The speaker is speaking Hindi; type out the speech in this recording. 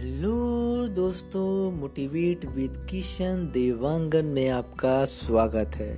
हेलो दोस्तों मोटिवेट विद किशन देवांगन में आपका स्वागत है।